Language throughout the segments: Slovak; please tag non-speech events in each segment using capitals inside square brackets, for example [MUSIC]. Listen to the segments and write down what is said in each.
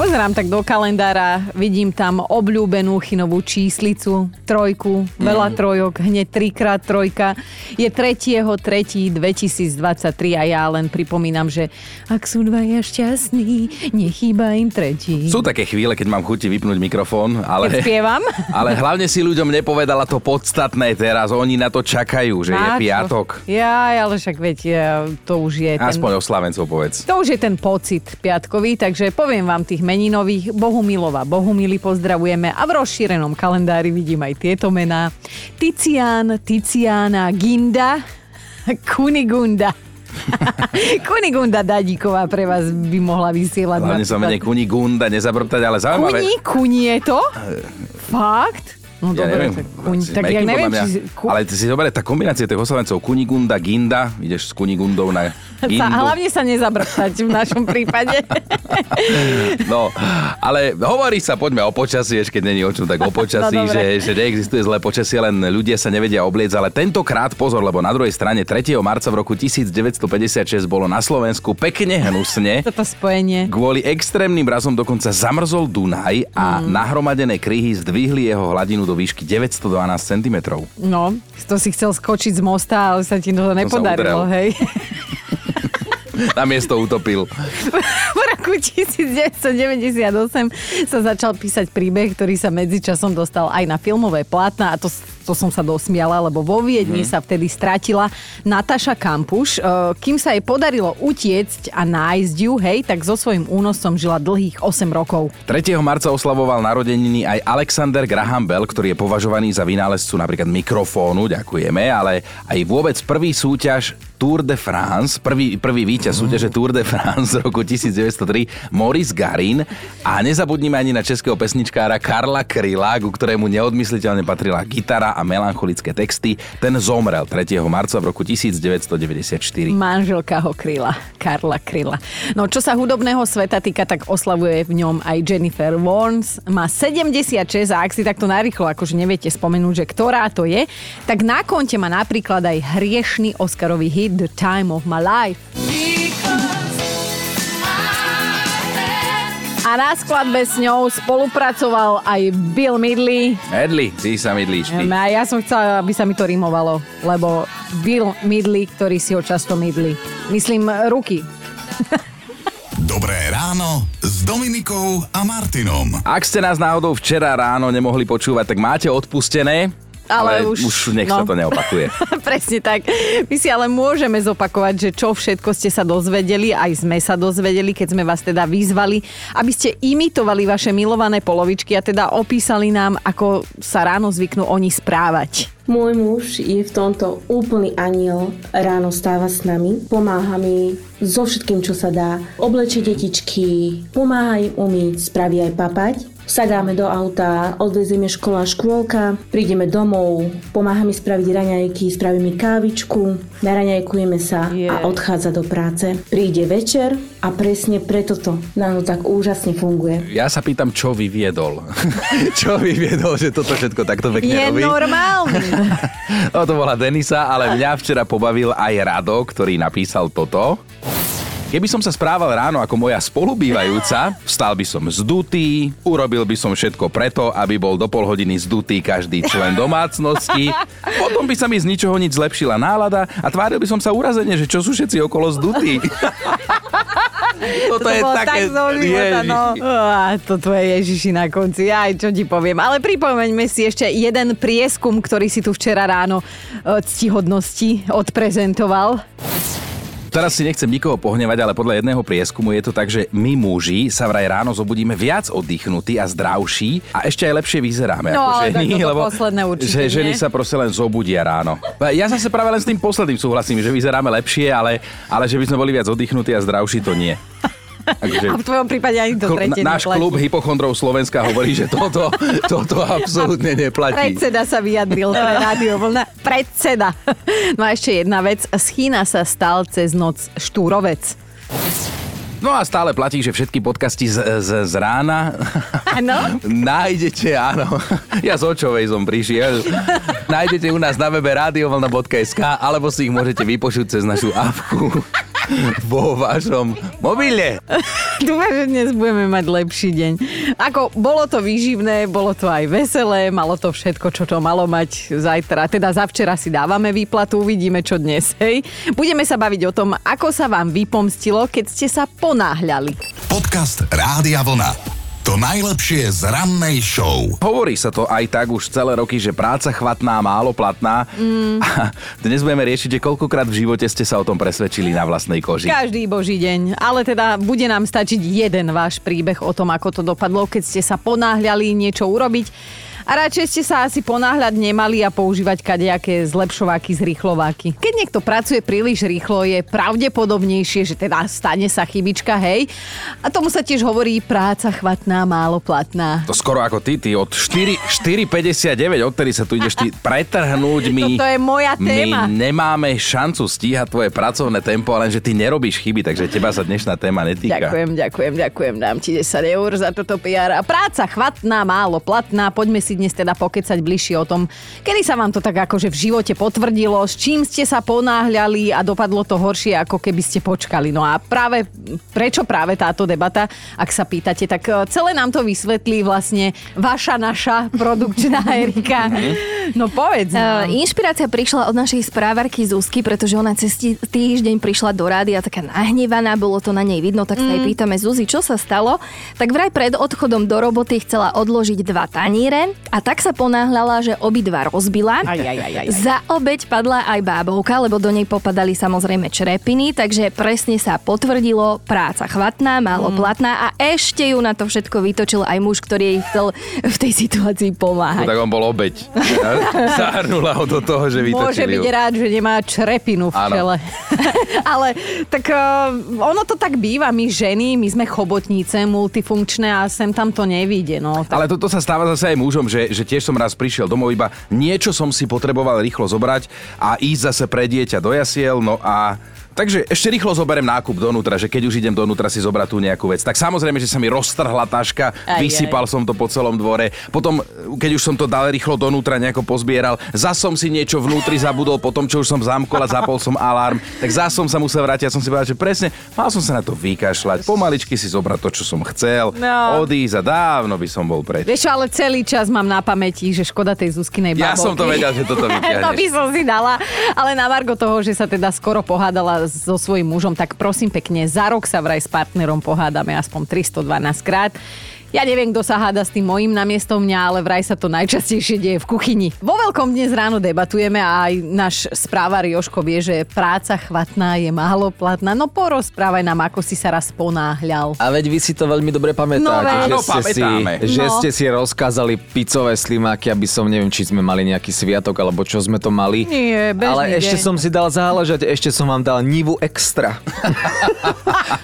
Pozerám tak do kalendára, vidím tam obľúbenú chinovú číslicu, trojku, veľa trojok, hneď trikrát trojka. Je 3.3.2023 a ja len pripomínam, že ak sú dvaja šťastní, nechýba im tretí. Sú také chvíle, keď mám chuti vypnúť mikrofón, ale... Keď spievam? [LAUGHS] Ale hlavne si ľuďom nepovedala to podstatné teraz. Oni na to čakajú, že Na je čo? piatok. Ja, ale však veď, to už je ten... Aspoň o Slavencov povedz. To už je ten pocit piatkový, takže poviem vám tých meninových. Bohumilova, Bohumily pozdravujeme a v rozšírenom kalendári vidím aj tieto mená. Ticián, Ticiána, Ginda, Kunigunda. [LAUGHS] Kunigunda Dadíková pre vás by mohla vysielať. Hlavne sa menej Kunigunda, nezabrtať, ale zaujímavé. Kuni, kuni je to? Fakt? No Ja dobre, neviem. tak kuň, Si tak ja neviem, či... Ku, Ale si zoberie tá kombinácia tých oslovencov Kunigunda, Ginda, ideš s Kunigundou na sa, Gindu. hlavne sa nezabrtať v našom prípade. No, ale hovorí sa, poďme o počasí, ešte keď není o čom, tak o [LAUGHS] počasí, No, dobre. že, že neexistuje zlé počasie, len ľudia sa nevedia obliecť, ale tentokrát pozor, lebo na druhej strane 3. marca v roku 1956 bolo na Slovensku pekne hnusne. Toto spojenie. Kvôli extrémnym mrazom dokonca zamrzol Dunaj a Mm. nahromadené kryhy zdvihli jeho hladinu do výšky 912 cm. No, to si chcel skočiť z mosta, ale sa ti to nepodarilo, hej. [LAUGHS] Na miesto utopil. V roku 1998 sa začal písať príbeh, ktorý sa medzičasom dostal aj na filmové plátna a to, to som sa dosmiala, lebo vo Viedni sa vtedy stratila Natáša Kampuš. E, Kým sa jej podarilo utiecť a nájsť ju, hej, tak so svojím únosom žila dlhých 8 rokov. 3. marca oslavoval narodeniny aj Alexander Graham Bell, ktorý je považovaný za vynálezcu napríklad mikrofónu, ďakujeme, ale aj vôbec prvý súťaž Tour de France, prvý, prvý víťaz súťaže Tour de France z roku 1903, Maurice Garin a nezabudnime ani na českého pesničkára Karla Kryla, ku ktorému neodmysliteľne patrila gitara a melancholické texty. Ten zomrel 3. marca v roku 1994. Manželka ho kryla, Karla kryla. No čo sa hudobného sveta týka, tak oslavuje v ňom aj Jennifer Warnes. Má 76 a ak si takto narýchlo akože neviete spomenúť, že ktorá to je, tak na konte má napríklad aj hriešný Oscarový hit The Time of My Life. A na skladbe s ňou spolupracoval aj Bill Midley. Edli, ty sa mydlíš, ty. A ja som chcela, aby sa mi to rimovalo, lebo Bill Midley, ktorý si ho často mydli. Myslím ruky. Dobré ráno s Dominikou a Martinom. Ak ste nás náhodou včera ráno nemohli počúvať, tak máte odpustené. Ale Ale, už- už, nech no. sa to neopakuje. [LAUGHS] Presne tak. My si ale môžeme zopakovať, že čo všetko ste sa dozvedeli, aj sme sa dozvedeli, keď sme vás teda vyzvali, aby ste imitovali vaše milované polovičky a teda opísali nám, ako sa ráno zvyknú oni správať. Môj muž je v tomto úplný aniel. Ráno stáva s nami, pomáha mi so všetkým, čo sa dá. Obleče detičky, pomáha im umyť, spraví aj papať. Sadáme do auta, odvezieme škola škôlka, prídeme domov, pomáha mi spraviť raňajky, spraví mi kávičku, naraňajkujeme sa a odchádza do práce. Príde večer a presne preto to nám tak úžasne funguje. Ja sa pýtam, čo vyviedol. [LAUGHS] čo vyviedol, že toto všetko takto pekne Je robí? normálny. [LAUGHS] No to bola Denisa, ale mňa včera pobavil aj Rado, ktorý napísal toto. Keby som sa správal ráno ako moja spolubývajúca, vstal by som zdutý, urobil by som všetko preto, aby bol do pol hodiny zdutý každý člen domácnosti, potom by sa mi z ničoho nič zlepšila nálada a tváril by som sa urazene, že čo sú všetci okolo zdutí. [LAUGHS] Toto to je bolo také... tak zo života, no. Á, toto je Ježiši na konci, aj čo ti poviem. Ale pripomeňme si ešte jeden prieskum, ktorý si tu včera ráno e, ctihodnosti odprezentoval. Teraz si nechcem nikoho pohnevať, ale podľa jedného prieskumu je to tak, že my muži sa vraj ráno zobudíme viac oddychnutí a zdravší a ešte aj lepšie vyzeráme No, ako ženy, toto posledné určite že ženy nie. sa proste len zobudia ráno. Ja zase práve len s tým posledným súhlasím, že vyzeráme lepšie, ale, ale že by sme boli viac oddychnutí a zdravší, to nie. Takže, A v tvojom prípade ani to tretie náš neplatí. klub hypochondrov Slovenska hovorí, že toto, [LAUGHS] toto absolútne neplatí. Predseda sa vyjadril pre [LAUGHS] rádio vlna. Predseda. No a ešte jedna vec. Z Chína sa stal cez noc štúrovec. No a stále platí, že všetky podcasty z, z, z rána Áno? [LAUGHS] nájdete, áno. Ja z Očovej som prišiel. nájdete u nás na webe radiovlna.sk alebo si ich môžete vypočuť cez našu apku vo vašom mobile. Dúfam, že dnes budeme mať lepší deň. Ako, bolo to výživné, bolo to aj veselé, malo to všetko, čo to malo mať zajtra. Teda za včera si dávame výplatu, uvidíme, čo dnes, hej. Budeme sa baviť o tom, ako sa vám vypomstilo, keď ste sa ponáhľali. Podcast Rádia Vlna. To najlepšie z rannej show. Hovorí sa to aj tak už celé roky, že práca chvatná, málo platná. Mm. [LAUGHS] A dnes budeme riešiť, že koľkokrát v živote ste sa o tom presvedčili na vlastnej koži. Každý boží deň. Ale teda bude nám stačiť jeden váš príbeh o tom, ako to dopadlo, keď ste sa ponáhľali niečo urobiť a radšej ste sa asi ponáhľať nemali a používať kadejaké zlepšováky z rýchlováky. Keď niekto pracuje príliš rýchlo, je pravdepodobnejšie, že teda stane sa chybička, hej. A tomu sa tiež hovorí práca chvatná, málo platná. To skoro ako ty, ty od 4,59, odtedy sa tu ideš ty [LAUGHS] pretrhnúť mi. To je moja téma. My nemáme šancu stíhať tvoje pracovné tempo, ale že ty nerobíš chyby, takže teba sa dnešná téma netýka. Ďakujem, ďakujem, ďakujem. Dám ti 10 eur za toto PR. A práca chvatná, málo platná. Poďme si dnes teda pokecať bližšie o tom, kedy sa vám to tak akože v živote potvrdilo, s čím ste sa ponáhľali a dopadlo to horšie, ako keby ste počkali. No a práve, prečo práve táto debata, ak sa pýtate, tak e, celé nám to vysvetlí vlastne vaša, naša produkčná [LAUGHS] Erika. No povedz. Uh, inšpirácia prišla od našej správarky Zuzky, pretože ona cez týždeň prišla do rády a taká nahnevaná, bolo to na nej vidno, tak sa jej mm. pýtame Zuzi, čo sa stalo. Tak vraj pred odchodom do roboty chcela odložiť dva taníre a tak sa ponáhľala, že obidva rozbila. Aj, aj, aj, aj, aj. Za obeď padla aj bábovka, lebo do nej popadali samozrejme črepiny, takže presne sa potvrdilo, práca chvatná, málo mm. platná a ešte ju na to všetko vytočil aj muž, ktorý jej chcel v tej situácii pomáhať. No, tak on bol obeď. [LAUGHS] Zahrnula ho do toho, že vytočil Môže byť rád, že nemá črepinu v čele. [LAUGHS] Ale tak uh, ono to tak býva, my ženy, my sme chobotnice multifunkčné a sem tam to nevíde. No, tak... Ale toto sa stáva zase aj mužom, že že, tiež som raz prišiel domov, iba niečo som si potreboval rýchlo zobrať a ísť zase pre dieťa do jasiel, no a Takže ešte rýchlo zoberiem nákup donútra, že keď už idem donútra si zobrať tú nejakú vec. Tak samozrejme, že sa mi roztrhla taška, aj, vysypal aj. som to po celom dvore. Potom, keď už som to dal rýchlo donútra, nejako pozbieral, zas som si niečo vnútri zabudol, potom čo už som zamkol a zapol som alarm, tak zas som sa musel vrátiť. Ja som si povedal, že presne, mal som sa na to vykašľať, pomaličky si zobrať to, čo som chcel, no. odísť a dávno by som bol preč. Vieš, ale celý čas mám na pamäti, že škoda tej Zuzkinej babolky. Ja som to vedel, že toto [LAUGHS] vyťahneš. to by som si dala, ale na Margo toho, že sa teda skoro pohádala so svojím mužom, tak prosím pekne, za rok sa vraj s partnerom pohádame aspoň 312 krát. Ja neviem, kto sa háda s tým mojím namiestom mňa, ale vraj sa to najčastejšie deje v kuchyni. Vo veľkom dnes ráno debatujeme a aj náš správar Joško vie, že práca chvatná je málo platná. No porozprávaj nám, ako si sa raz ponáhľal. A veď vy si to veľmi dobre pamätáte, no, že, ste si, že no. ste si rozkázali picové slimáky, aby som, neviem, či sme mali nejaký sviatok, alebo čo sme to mali. Nie, Ale deň. ešte som si dal záležať, ešte som vám dal nivu extra.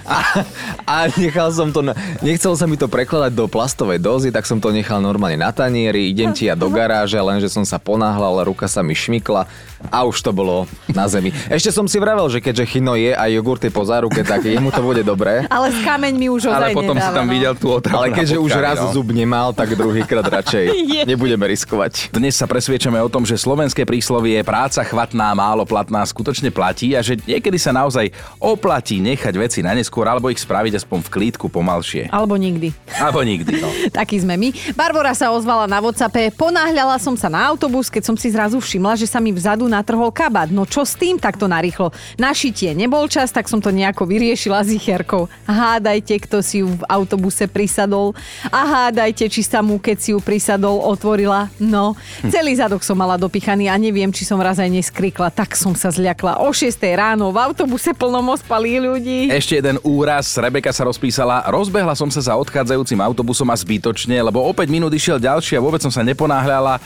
a, [LAUGHS] a nechal som to, na, nechcel sa mi to prekladať do plastovej dozy, tak som to nechal normálne na tanieri, idem ti ja do garáže, lenže som sa ponáhľal, ruka sa mi šmykla a už to bolo na zemi. Ešte som si vravel, že keďže chino je a jogurt je po záruke, tak jemu to bude dobré. Ale s kameňmi už Ale potom nedáva, si tam no. videl tú otravu Ale keďže už raz no. zub nemal, tak druhýkrát radšej [LAUGHS] nebudeme riskovať. Dnes sa presviečame o tom, že slovenské príslovie práca chvatná, málo platná skutočne platí a že niekedy sa naozaj oplatí nechať veci na neskôr alebo ich spraviť aspoň v klídku pomalšie. Alebo nikdy. Alebo nikdy, no. [LAUGHS] Takí sme my. Barbara sa ozvala na WhatsAppe. Ponáhľala som sa na autobus, keď som si zrazu všimla, že sa mi vzadu natrhol kabát. No čo s tým takto narýchlo? Na šitie nebol čas, tak som to nejako vyriešila s icherkou. Hádajte, kto si ju v autobuse prisadol. A hádajte, či sa mu, keď si ju prisadol, otvorila. No, celý zadok som mala dopichaný a neviem, či som raz aj neskrikla. Tak som sa zľakla. O 6 ráno v autobuse plnom ospalí ľudí. Ešte jeden úraz. Rebeka sa rozpísala. Rozbehla som sa za odchádzajúcim autobusom a zbytočne, lebo o 5 minút išiel ďalší a vôbec som sa neponáhľala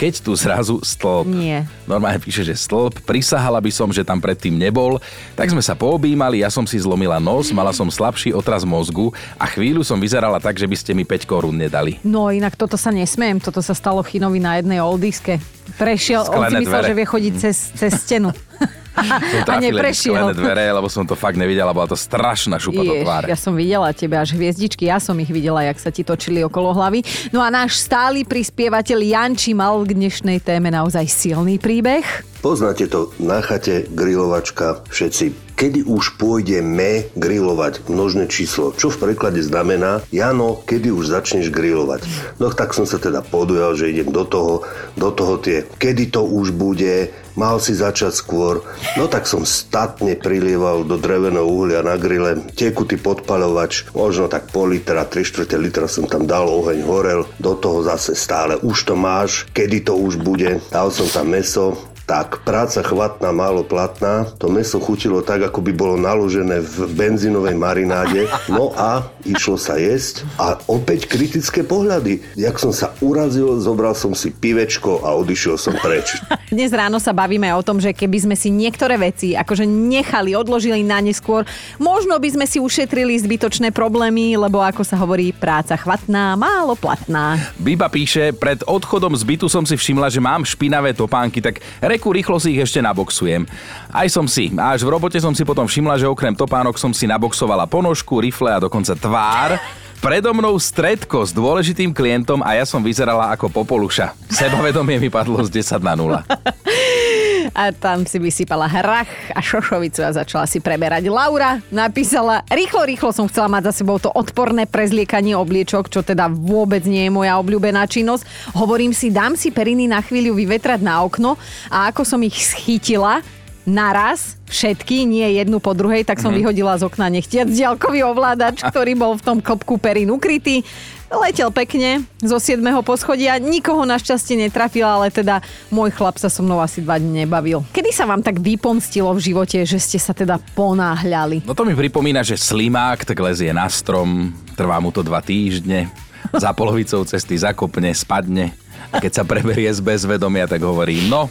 keď tu zrazu stĺp. Nie. Normálne píše, že stĺp, prisahala by som, že tam predtým nebol. Tak sme sa poobímali, ja som si zlomila nos, mala som slabší otraz mozgu a chvíľu som vyzerala tak, že by ste mi 5 korún nedali. No inak toto sa nesmiem, toto sa stalo Chinovi na jednej oldiske. Prešiel, on si Sklené myslel, dvere. že vie chodiť cez, cez stenu. [LAUGHS] Som A neprešiel. dvere, lebo som to fakt nevidela, bola to strašná šupa do Jež, tváre. ja som videla tebe až hviezdičky, ja som ich videla, jak sa ti točili okolo hlavy. No a náš stály prispievateľ Janči mal k dnešnej téme naozaj silný príbeh. Poznáte to na chate, grilovačka, všetci. Kedy už pôjdeme grilovať množné číslo, čo v preklade znamená Jano, kedy už začneš grilovať. No tak som sa teda podujal, že idem do toho, do toho tie, kedy to už bude, mal si začať skôr. No tak som statne prilieval do dreveného uhlia na grille, tekutý podpaľovač, možno tak pol litra, 3 čtvrte litra som tam dal, oheň horel, do toho zase stále, už to máš, kedy to už bude, dal som tam meso, tak práca chvatná, málo platná. To meso chutilo tak, ako by bolo naložené v benzínovej marináde. No a išlo sa jesť. A opäť kritické pohľady. Jak som sa urazil, zobral som si pivečko a odišiel som preč. [LAUGHS] Dnes ráno sa bavíme o tom, že keby sme si niektoré veci akože nechali, odložili na neskôr, možno by sme si ušetrili zbytočné problémy, lebo ako sa hovorí, práca chvatná, málo platná. Biba píše, pred odchodom z bytu som si všimla, že mám špinavé topánky, tak reku rýchlo si ich ešte naboxujem. Aj som si. A až v robote som si potom všimla, že okrem topánok som si naboxovala ponožku, rifle a dokonca tvár. Predo mnou stredko s dôležitým klientom a ja som vyzerala ako popoluša. Sebavedomie mi padlo z 10 na 0. [LAUGHS] A tam si vysypala hrach a šošovicu a začala si preberať. Laura napísala, rýchlo, rýchlo som chcela mať za sebou to odporné prezliekanie obliečok, čo teda vôbec nie je moja obľúbená činnosť. Hovorím si, dám si periny na chvíľu vyvetrať na okno a ako som ich schytila, naraz, všetky, nie jednu po druhej, tak som mm-hmm. vyhodila z okna nechtiac diaľkový ovládač, [LAUGHS] ktorý bol v tom klopku perín ukrytý. Letel pekne zo 7. poschodia, nikoho našťastie netrafil, ale teda môj chlap sa so mnou asi dva dní nebavil. Kedy sa vám tak vypomstilo v živote, že ste sa teda ponáhľali? No to mi pripomína, že slimák tak lezie na strom, trvá mu to dva týždne, za polovicou cesty zakopne, spadne a keď sa preberie z bezvedomia, tak hovorí, no,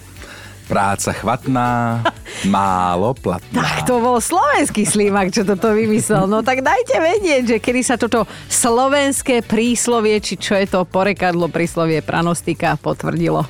práca chvatná, [LAUGHS] málo platná. Tak to bol slovenský slímak, čo toto vymyslel. No tak dajte vedieť, že kedy sa toto slovenské príslovie, či čo je to porekadlo príslovie pranostika potvrdilo. [LAUGHS]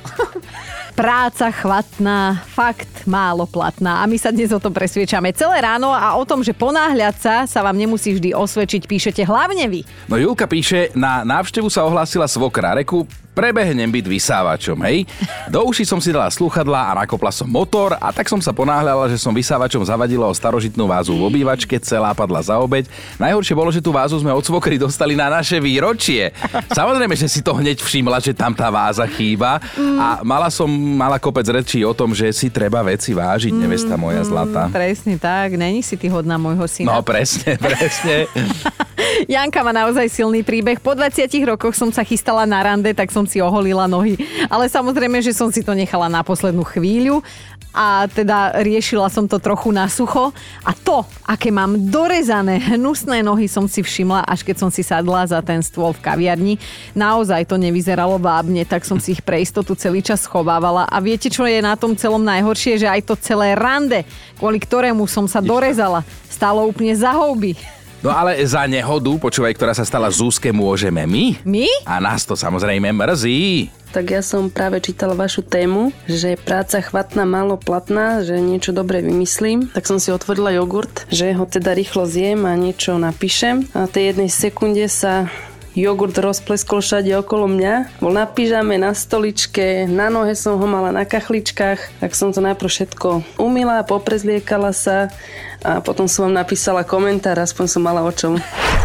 Práca chvatná, fakt málo platná. A my sa dnes o tom presviečame celé ráno a o tom, že ponáhľať sa sa vám nemusí vždy osvedčiť, píšete hlavne vy. No Julka píše, na návštevu sa ohlásila svokra Reku, prebehnem byť vysávačom, hej. Do uši som si dala slúchadlá a nakopla som motor a tak som sa ponáhľala, že som vysávačom zavadila o starožitnú vázu v obývačke, celá padla za obeď. Najhoršie bolo, že tú vázu sme od svokry dostali na naše výročie. Samozrejme, že si to hneď všimla, že tam tá váza chýba a mala som mala kopec rečí o tom, že si treba veci vážiť, nevesta moja zlatá. Presne tak, není si ty hodná môjho syna. No presne, presne. [LAUGHS] Janka má naozaj silný príbeh. Po 20 rokoch som sa chystala na rande, tak som si oholila nohy. Ale samozrejme, že som si to nechala na poslednú chvíľu a teda riešila som to trochu na sucho a to, aké mám dorezané hnusné nohy som si všimla, až keď som si sadla za ten stôl v kaviarni. Naozaj to nevyzeralo vábne, tak som si ich pre istotu celý čas schovávala a viete, čo je na tom celom najhoršie, že aj to celé rande, kvôli ktorému som sa dorezala, stalo úplne za houby. No ale za nehodu, počúvaj, ktorá sa stala Zúske, môžeme my? My? A nás to samozrejme mrzí. Tak ja som práve čítala vašu tému, že práca chvatná, málo platná, že niečo dobre vymyslím. Tak som si otvorila jogurt, že ho teda rýchlo zjem a niečo napíšem. A tej jednej sekunde sa jogurt rozpleskol všade okolo mňa. Bol na pyžame, na stoličke, na nohe som ho mala na kachličkách, tak som to najprv všetko umila, poprezliekala sa a potom som vám napísala komentár, aspoň som mala o čom.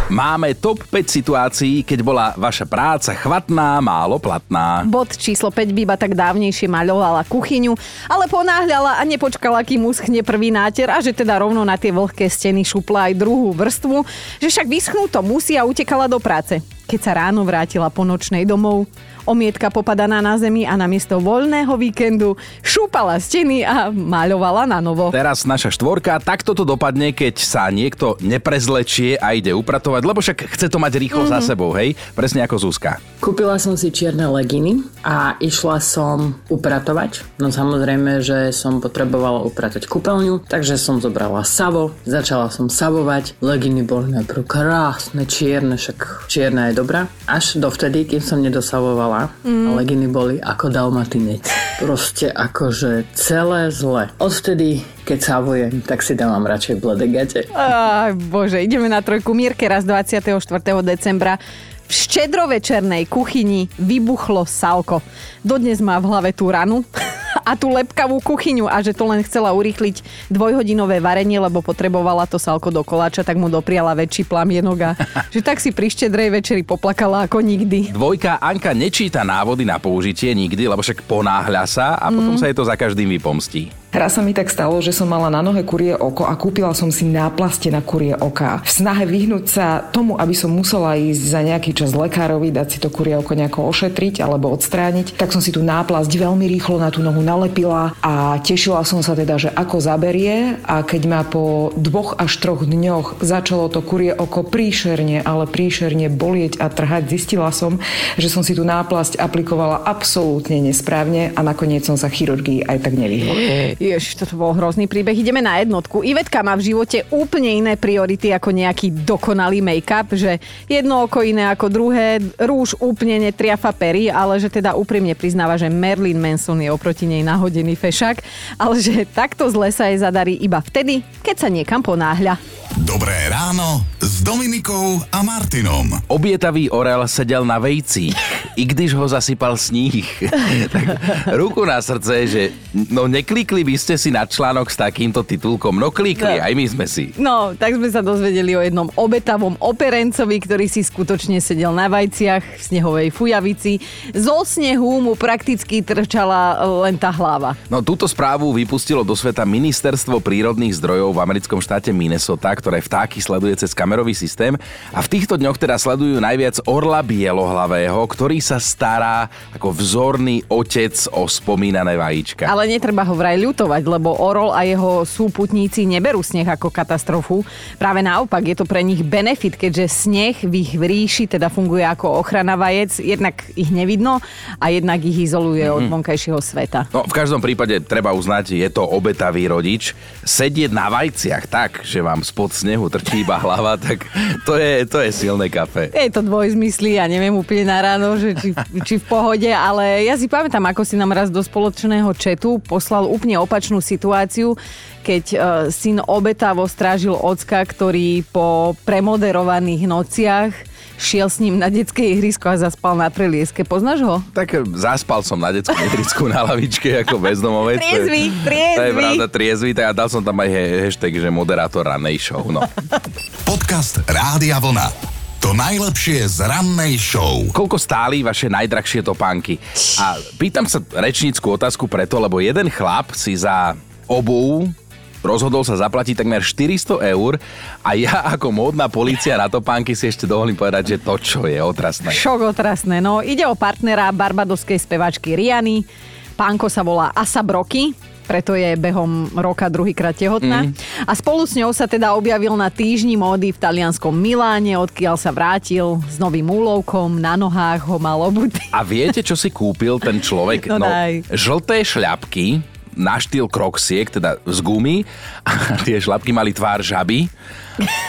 Máme top 5 situácií, keď bola vaša práca chvatná, málo platná. Bod číslo 5 Biba tak dávnejšie maľovala kuchyňu, ale ponáhľala a nepočkala, kým uschne prvý náter a že teda rovno na tie vlhké steny šupla aj druhú vrstvu, že však vyschnú to musí a utekala do práce. Keď sa ráno vrátila po nočnej domov, omietka popadaná na zemi a namiesto voľného víkendu šúpala steny a maľovala na novo. Teraz naša štvorka, takto to dopadne, keď sa niekto neprezlečie a ide upratovať, lebo však chce to mať rýchlo mm-hmm. za sebou, hej? Presne ako Zuzka. Kúpila som si čierne leginy a išla som upratovať. No samozrejme, že som potrebovala upratať kúpeľňu, takže som zobrala savo, začala som savovať. Leginy boli najprv krásne, čierne, však čierne je dobrá. Až dovtedy, kým som nedosavovala mm. a leginy boli ako dalmatinec. Proste akože celé zle. Odvtedy, keď savujem, tak si dávam radšej bledé gate. Aj, bože, ideme na trojku. Mírke raz 24. decembra v štedrovečernej kuchyni vybuchlo salko. Dodnes má v hlave tú ranu a tú lepkavú kuchyňu a že to len chcela urýchliť dvojhodinové varenie, lebo potrebovala to salko do koláča, tak mu dopriala väčší plamienok a [LAUGHS] že tak si pri štedrej večeri poplakala ako nikdy. Dvojka Anka nečíta návody na použitie nikdy, lebo však ponáhľa sa a potom Mm. sa jej to za každým vypomstí. Raz sa mi tak stalo, že som mala na nohe kurie oko a kúpila som si náplaste na kurie oka. V snahe vyhnúť sa tomu, aby som musela ísť za nejaký čas lekárovi, dať si to kurie oko nejako ošetriť alebo odstrániť, tak som si tú náplasť veľmi rýchlo na tú nohu nalepila a tešila som sa teda, že ako zaberie a keď ma po dvoch až troch dňoch začalo to kurie oko príšerne, ale príšerne bolieť a trhať, zistila som, že som si tú náplasť aplikovala absolútne nesprávne a nakoniec som sa chirurgii aj tak nevyhla. Ježiš, toto bol hrozný príbeh. Ideme na jednotku. Ivetka má v živote úplne iné priority ako nejaký dokonalý make-up, že jedno oko iné ako druhé, rúž úplne netriafa pery, ale že teda úprimne priznáva, že Marilyn Manson je oproti nej nahodený fešák, ale že takto zle sa jej zadarí iba vtedy, keď sa niekam ponáhľa. Dobré ráno s Dominikou a Martinom. Obietavý orel sedel na vejci, i když ho zasypal sníh. [LAUGHS] tak ruku na srdce, že no neklikli by ste si na článok s takýmto titulkom. No klikli, No. aj my sme si. No, tak sme sa dozvedeli o jednom obetavom operencovi, ktorý si skutočne sedel na vajciach v snehovej fujavici. Zo snehu mu prakticky trčala len tá hlava. No túto správu vypustilo do sveta Ministerstvo prírodných zdrojov v americkom štáte Minnesota, ktoré vtáky sleduje cez kamerový systém a v týchto dňoch teda sledujú najviac orla bielohlavého, ktorý sa stará ako vzorný otec o spomínané vajíčka. Ale netreba ho vraj ľutovať, lebo Orol a jeho súputníci neberú sneh ako katastrofu. Práve naopak, je to pre nich benefit, keďže sneh v ich ríši teda funguje ako ochrana vajec. Jednak ich nevidno a jednak ich izoluje od Mhm. vonkajšieho sveta. No, v každom prípade treba uznať, je to obetavý rodič. Sedieť na vajciach tak, že vám spod snehu trčí iba hlava, tak to je, to je silné kafe. Je to dvojzmysly, ja neviem úplne na ráno, že či, či v pohode, ale ja si pamätám, ako si nám raz do spoločného četu poslal úplne opačnú situáciu, keď uh, syn obetavo strážil ocka, ktorý po premoderovaných nociach šiel s ním na detské ihrisko a zaspal na prelieske. Poznáš ho? Tak zaspal som na detskom ihrisku na lavičke ako bezdomovec. Je- Triezvy, To je triezvy. pravda, triezvy, tak a dal som tam aj hashtag, že moderátor ranej show. No. [LAUGHS] Podcast Rádia Vlna. To najlepšie z rannej show. Koľko stáli vaše najdrahšie topánky? A pýtam sa rečníckú otázku preto, lebo jeden chlap si za obu rozhodol sa zaplatiť takmer 400 eur a ja ako módna policia na topánky si ešte dovolím povedať, že to čo je otrasné. Šok otrasné. No, ide o partnera barbadoskej spevačky Riany. Pánko sa volá Asa Broky, preto je behom roka druhýkrát tehotná. Mm. A spolu s ňou sa teda objavil na týždni módy v talianskom Miláne, odkiaľ sa vrátil s novým úlovkom, na nohách ho mal obutý. A viete, čo si kúpil ten človek? [LAUGHS] No daj. žlté šľapky na štýl kroksiek, teda z gumy. A tie šľapky mali tvár žaby.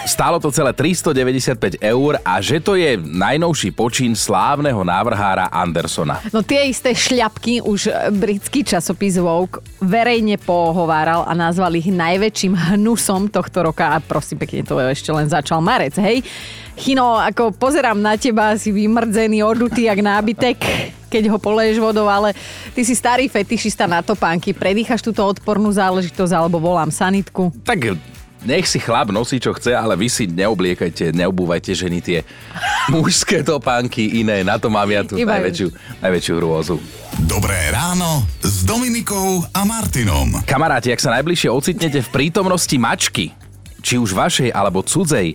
Stálo to celé 395 eur a že to je najnovší počin slávneho návrhára Andersona. No tie isté šľapky už britský časopis Vogue verejne pohováral a nazval ich najväčším hnusom tohto roka a prosím pekne, to ešte len začal marec, hej? Chino, ako pozerám na teba, si vymrdzený, odutý jak nábytek, keď ho poleješ vodou, ale ty si starý fetišista na topánky, predýchaš túto odpornú záležitosť alebo volám sanitku. Tak nech si chlap nosí, čo chce, ale vy si neobliekajte, neobúvajte ženy tie mužské topánky iné. Na to mám ja tú Iba najväčšiu, najväčšiu hrôzu. Dobré ráno s Dominikou a Martinom. Kamaráti, ak sa najbližšie ocitnete v prítomnosti mačky, či už vašej alebo cudzej,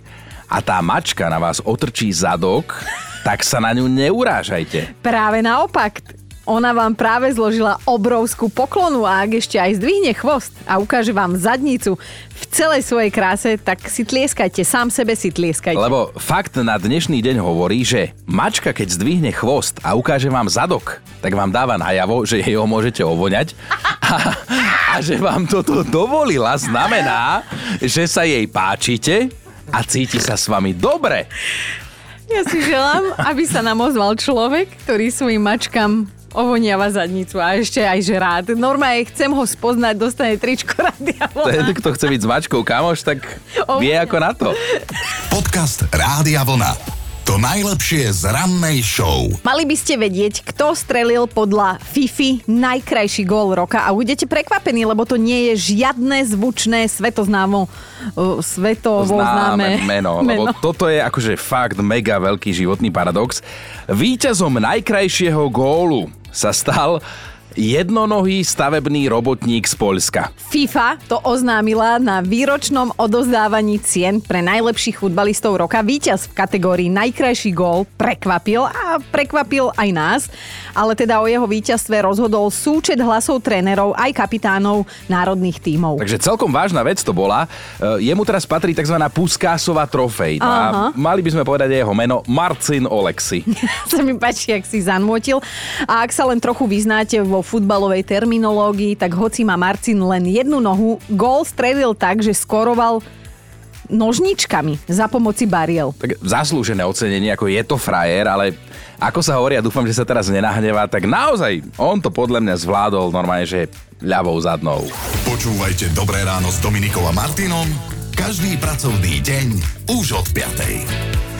a tá mačka na vás otrčí zadok, tak sa na ňu neurážajte. Práve naopak, ona vám práve zložila obrovskú poklonu a ak ešte aj zdvihne chvost a ukáže vám zadnicu v celej svojej kráse, tak si tlieskajte, sám sebe si tlieskajte. Lebo fakt na dnešný deň hovorí, že mačka keď zdvihne chvost a ukáže vám zadok, tak vám dáva najavo, že jej ho môžete ovoňať. A, a že vám toto dovolila znamená, že sa jej páčite a cíti sa s vami dobre. Ja si želám, aby sa nám ozval človek, ktorý svojim mačkám ovoniava zadnicu a ešte aj že rád. Normálne chcem ho spoznať, dostane tričko rádia. Ten, kto chce byť s mačkou kamoš, tak vie ako na to. Podcast Rádia Vlna. To najlepšie z rannej show. Mali by ste vedieť, kto strelil podľa Fifi najkrajší gól roka a budete prekvapení, lebo to nie je žiadne zvučné svetoznámo uh, svetovo známe meno, meno. Lebo toto je akože fakt mega veľký životný paradox. Výťazom najkrajšieho gólu sa stal jednonohý stavebný robotník z Poľska. FIFA to oznámila na výročnom odozdávaní cien pre najlepších futbalistov roka. Výťaz v kategórii najkrajší gól prekvapil a prekvapil aj nás, ale teda o jeho víťazstve rozhodol súčet hlasov trénerov aj kapitánov národných tímov. Takže celkom vážna vec to bola. E, jemu teraz patrí tzv. Puskásová trofej. No a mali by sme povedať jeho meno Marcin Oleksi. [LAUGHS] sa mi páči, ak si zanmotil. A ak sa len trochu vyznáte vo futbalovej terminológii, tak hoci má Marcin len jednu nohu, gól strelil tak, že skoroval nožničkami za pomoci bariel. Tak zaslúžené ocenenie, ako je to frajer, ale ako sa hovorí, ja dúfam, že sa teraz nenahnevá, tak naozaj on to podľa mňa zvládol normálne, že ľavou zadnou. Počúvajte Dobré ráno s Dominikom a Martinom každý pracovný deň už od 5.